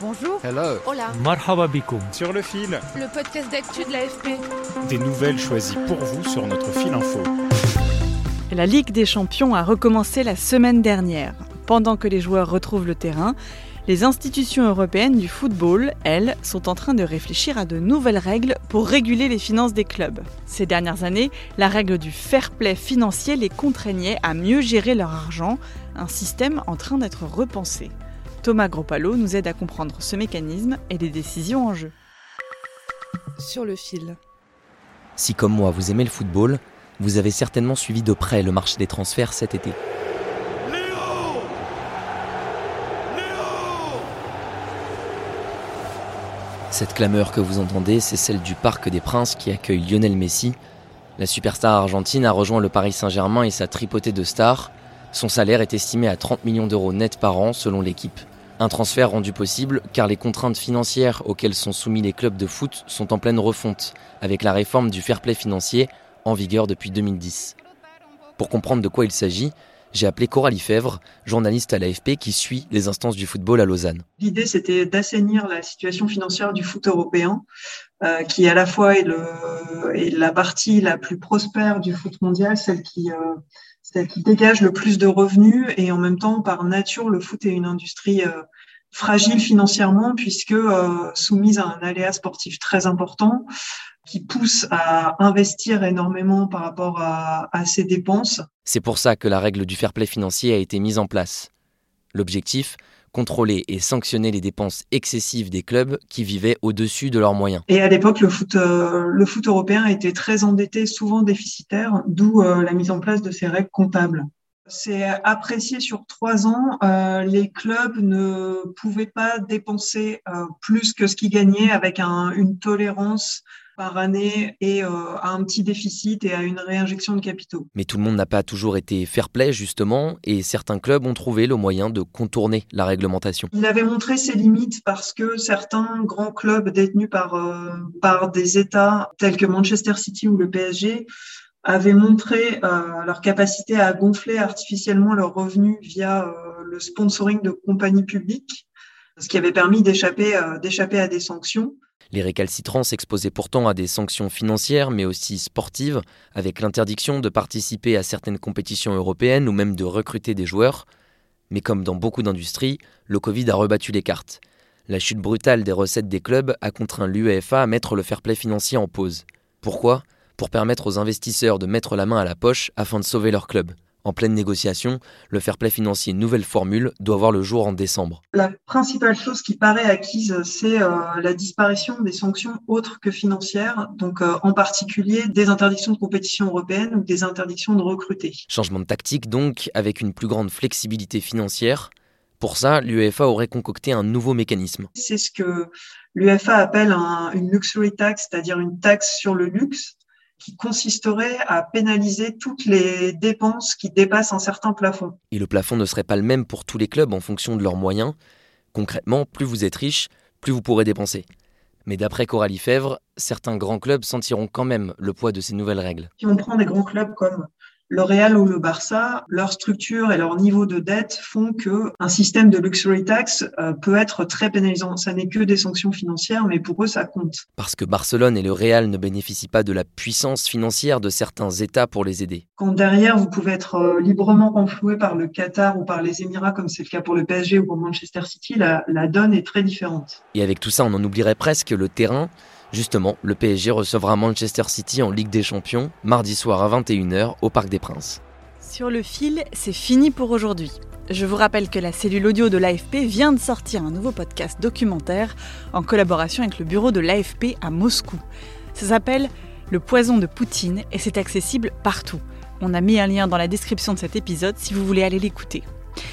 Bonjour. Hello. Hola. Marhaba bikoum. Sur le fil, Le podcast d'actu de l'AFP. des nouvelles choisies pour vous sur notre fil info. La Ligue des Champions a recommencé la semaine dernière. Pendant que les joueurs retrouvent le terrain, les institutions européennes du football, elles, sont en train de réfléchir à de nouvelles règles pour réguler les finances des clubs. Ces dernières années, la règle du fair play financier les contraignait à mieux gérer leur argent, un système en train d'être repensé. Thomas Gropalo nous aide à comprendre ce mécanisme et les décisions en jeu. Sur le fil. Si comme moi vous aimez le football, vous avez certainement suivi de près le marché des transferts cet été. Cette clameur que vous entendez, c'est celle du Parc des Princes qui accueille Lionel Messi. La superstar argentine a rejoint le Paris Saint-Germain et sa tripotée de stars. Son salaire est estimé à 30 millions d'euros net par an selon l'équipe. Un transfert rendu possible car les contraintes financières auxquelles sont soumis les clubs de foot sont en pleine refonte, avec la réforme du fair play financier en vigueur depuis 2010. Pour comprendre de quoi il s'agit, j'ai appelé Coralie Fèvre, journaliste à l'AFP qui suit les instances du football à Lausanne. L'idée, c'était d'assainir la situation financière du foot européen, euh, qui à la fois est, la partie la plus prospère du foot mondial, celle qui, euh, celle qui dégage le plus de revenus, et en même temps, par nature, le foot est une industrie euh, fragile financièrement, puisque euh, soumise à un aléa sportif très important, qui pousse à investir énormément par rapport à, à ses dépenses. C'est pour ça que la règle du fair play financier a été mise en place. L'objectif contrôler et sanctionner les dépenses excessives des clubs qui vivaient au-dessus de leurs moyens. Et à l'époque, le foot, euh, européen était très endetté, souvent déficitaire, d'où euh, la mise en place de ces règles comptables. C'est apprécié sur trois ans. Euh, les clubs ne pouvaient pas dépenser euh, plus que ce qu'ils gagnaient avec un, une tolérance par année et euh, à un petit déficit et à une réinjection de capitaux. Mais tout le monde n'a pas toujours été fair play justement, et certains clubs ont trouvé le moyen de contourner la réglementation. Il avait montré ses limites parce que certains grands clubs détenus par, par des États tels que Manchester City ou le PSG avaient montré euh, leur capacité à gonfler artificiellement leurs revenus via euh, le sponsoring de compagnies publiques, ce qui avait permis d'échapper euh, d'échapper à des sanctions. Les récalcitrants s'exposaient pourtant à des sanctions financières mais aussi sportives, avec l'interdiction de participer à certaines compétitions européennes ou même de recruter des joueurs. Mais comme dans beaucoup d'industries, le Covid a rebattu les cartes. La chute brutale des recettes des clubs a contraint l'UEFA à mettre le fair play financier en pause. Pourquoi? Pour permettre aux investisseurs de mettre la main à la poche afin de sauver leur club. En pleine négociation, le fair play financier nouvelle formule doit voir le jour en décembre. La principale chose qui paraît acquise, c'est euh, la disparition des sanctions autres que financières, donc euh, en particulier des interdictions de compétition européenne ou des interdictions de recruter. Changement de tactique donc, avec une plus grande flexibilité financière. Pour ça, l'UEFA aurait concocté un nouveau mécanisme. C'est ce que l'UEFA appelle un, une luxury tax, c'est-à-dire une taxe sur le luxe qui consisterait à pénaliser toutes les dépenses qui dépassent un certain plafond. Et le plafond ne serait pas le même pour tous les clubs en fonction de leurs moyens. Concrètement, plus vous êtes riche, plus vous pourrez dépenser. Mais d'après Coralie Fèvre, certains grands clubs sentiront quand même le poids de ces nouvelles règles. Si on prend des grands clubs comme le Real ou le Barça, leur structure et leur niveau de dette font que un système de luxury tax euh, peut être très pénalisant. Ça n'est que des sanctions financières, mais pour eux, ça compte. Parce que Barcelone et le Real ne bénéficient pas de la puissance financière de certains États pour les aider. Quand derrière, vous pouvez être euh, librement renfloué par le Qatar ou par les Émirats, comme c'est le cas pour le PSG ou pour Manchester City, la, la donne est très différente. Et avec tout ça, on en oublierait presque le terrain. Justement, le PSG recevra Manchester City en Ligue des Champions mardi soir à 21h au Parc des Princes. Sur le fil, c'est fini pour aujourd'hui. Je vous rappelle que la cellule audio de l'AFP vient de sortir un nouveau podcast documentaire en collaboration avec le bureau de l'AFP à Moscou. Ça s'appelle Le poison de Poutine et c'est accessible partout. On a mis un lien dans la description de cet épisode si vous voulez aller l'écouter.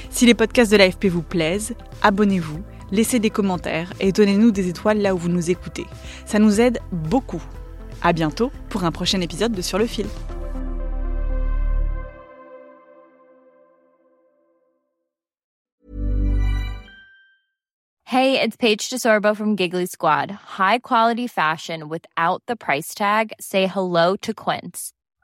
Si les podcasts de l'AFP vous plaisent, abonnez-vous, laissez des commentaires et donnez-nous des étoiles là où vous nous écoutez. Ça nous aide beaucoup. À bientôt pour un prochain épisode de Sur le fil. Hey, it's Paige DeSorbo from Giggly Squad. High quality fashion without the price tag. Say hello to Quince.